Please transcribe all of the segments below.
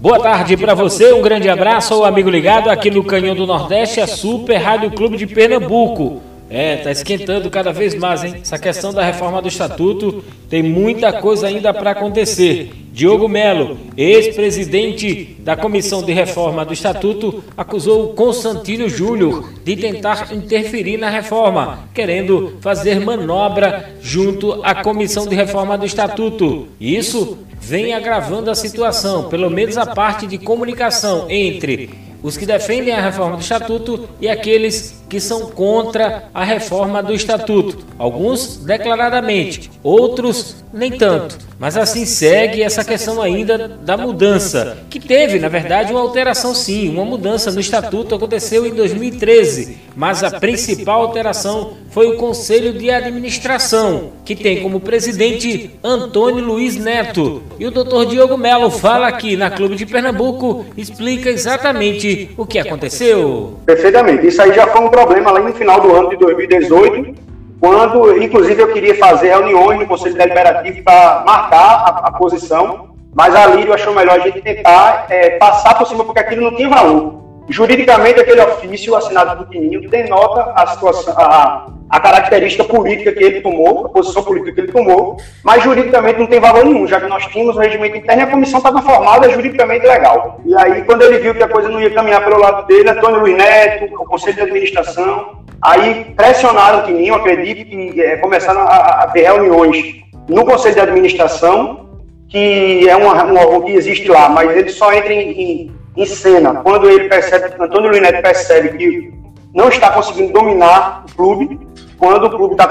Boa tarde para você, um grande abraço ao amigo ligado aqui no Canhão do Nordeste, a Super Rádio Clube de Pernambuco. É, tá esquentando cada vez mais, hein? Essa questão da reforma do estatuto tem muita coisa ainda para acontecer. Diogo Melo, ex-presidente da Comissão de Reforma do Estatuto, acusou Constantino Júnior de tentar interferir na reforma, querendo fazer manobra junto à Comissão de Reforma do Estatuto. Isso vem agravando a situação, pelo menos a parte de comunicação entre os que defendem a reforma do Estatuto e aqueles que são contra a reforma do Estatuto. Alguns declaradamente, outros nem tanto. Mas assim segue essa questão ainda da mudança, que teve, na verdade, uma alteração sim, uma mudança no Estatuto aconteceu em 2013, mas a principal alteração foi o Conselho de Administração, que tem como presidente Antônio Luiz Neto. E o doutor Diogo Melo fala aqui na Clube de Pernambuco, explica exatamente o que aconteceu. Perfeitamente, isso aí já foi um problema lá no final do ano de 2018, quando, inclusive, eu queria fazer reuniões no Conselho Deliberativo para marcar a, a, posição, mas a Lírio achou melhor a gente tentar é, passar por cima, porque aquilo não tinha valor. Juridicamente, aquele ofício assinado por Tininho denota a situação, a, a característica política que ele tomou, a posição política que ele tomou, mas juridicamente não tem valor nenhum, já que nós tínhamos o regimento interno e a comissão estava formada juridicamente legal. E aí, quando ele viu que a coisa não ia caminhar pelo lado dele, Antônio Luiz Neto, o Conselho de Administração, aí pressionaram o Tininho, acredito que é, começaram a, a ter reuniões no Conselho de Administração, que é um órgão que existe lá, mas ele só entra em, em, em cena quando ele percebe, Antônio Luiz percebe que não está conseguindo dominar o clube, quando o clube está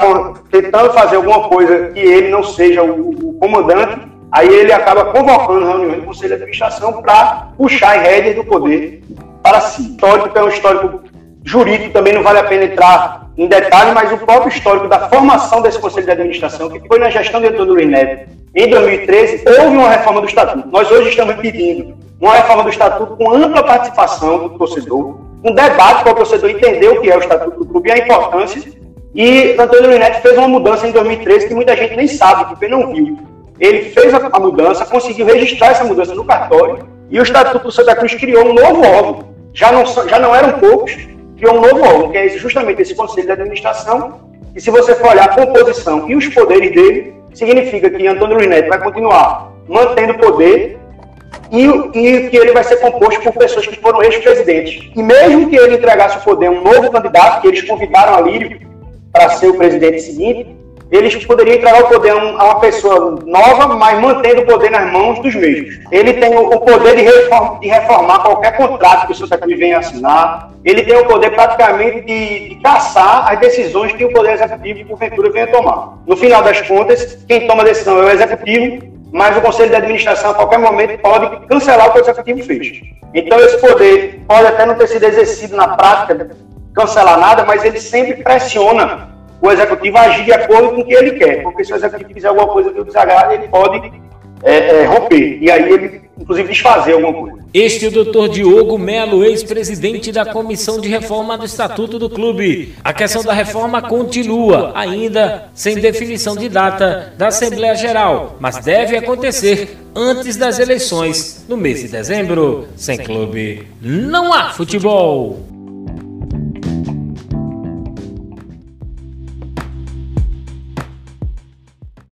tentando fazer alguma coisa que ele não seja o, o comandante, aí ele acaba convocando reuniões do Conselho de Administração para puxar as rédeas do poder para si. Histórico é um histórico jurídico, também não vale a pena entrar em detalhe, mas o próprio histórico da formação desse Conselho de Administração, que foi na gestão de Antônio Luiz Neto, em 2013, houve uma reforma do Estatuto. Nós hoje estamos pedindo uma reforma do Estatuto com ampla participação do torcedor, um debate para o torcedor entender o que é o Estatuto do Clube e a importância e Antônio Luiz Neto fez uma mudança em 2013 que muita gente nem sabe, porque não viu. Ele fez a mudança, conseguiu registrar essa mudança no cartório e o Estatuto do Santa Cruz criou um novo órgão. Já não, já não eram poucos, criou um novo órgão, que é justamente esse Conselho de Administração. E se você for olhar a composição e os poderes dele, significa que Antônio Luiz Neto vai continuar mantendo poder e, e, que ele vai ser composto por pessoas que foram ex-presidentes. E mesmo que ele entregasse o poder a um novo candidato, que eles convidaram a Lírio, para ser o presidente seguinte, eles poderiam entregar o poder a uma pessoa nova, mas mantendo o poder nas mãos dos mesmos. Ele tem o poder de, de reformar qualquer contrato que o Cruz venha assinar. Ele tem o poder praticamente de, de caçar as decisões que o Poder Executivo, porventura, venha tomar. No final das contas, quem toma a decisão é o Executivo, mas o Conselho de Administração, a qualquer momento, pode cancelar o que o Executivo fez. Então, esse poder pode até não ter sido exercido na prática cancelar nada, mas ele sempre pressiona o executivo agir de acordo com o que ele quer. Porque se o executivo fizer alguma coisa que o desagrada, ele pode é, é, romper. E aí ele, inclusive, desfazer alguma coisa. Este é o doutor Diogo Melo, ex-presidente da Comissão de Reforma do Estatuto do Clube. A questão da reforma continua, ainda sem definição de data da Assembleia Geral, mas deve acontecer antes das eleições, no mês de dezembro. Sem clube, não há futebol.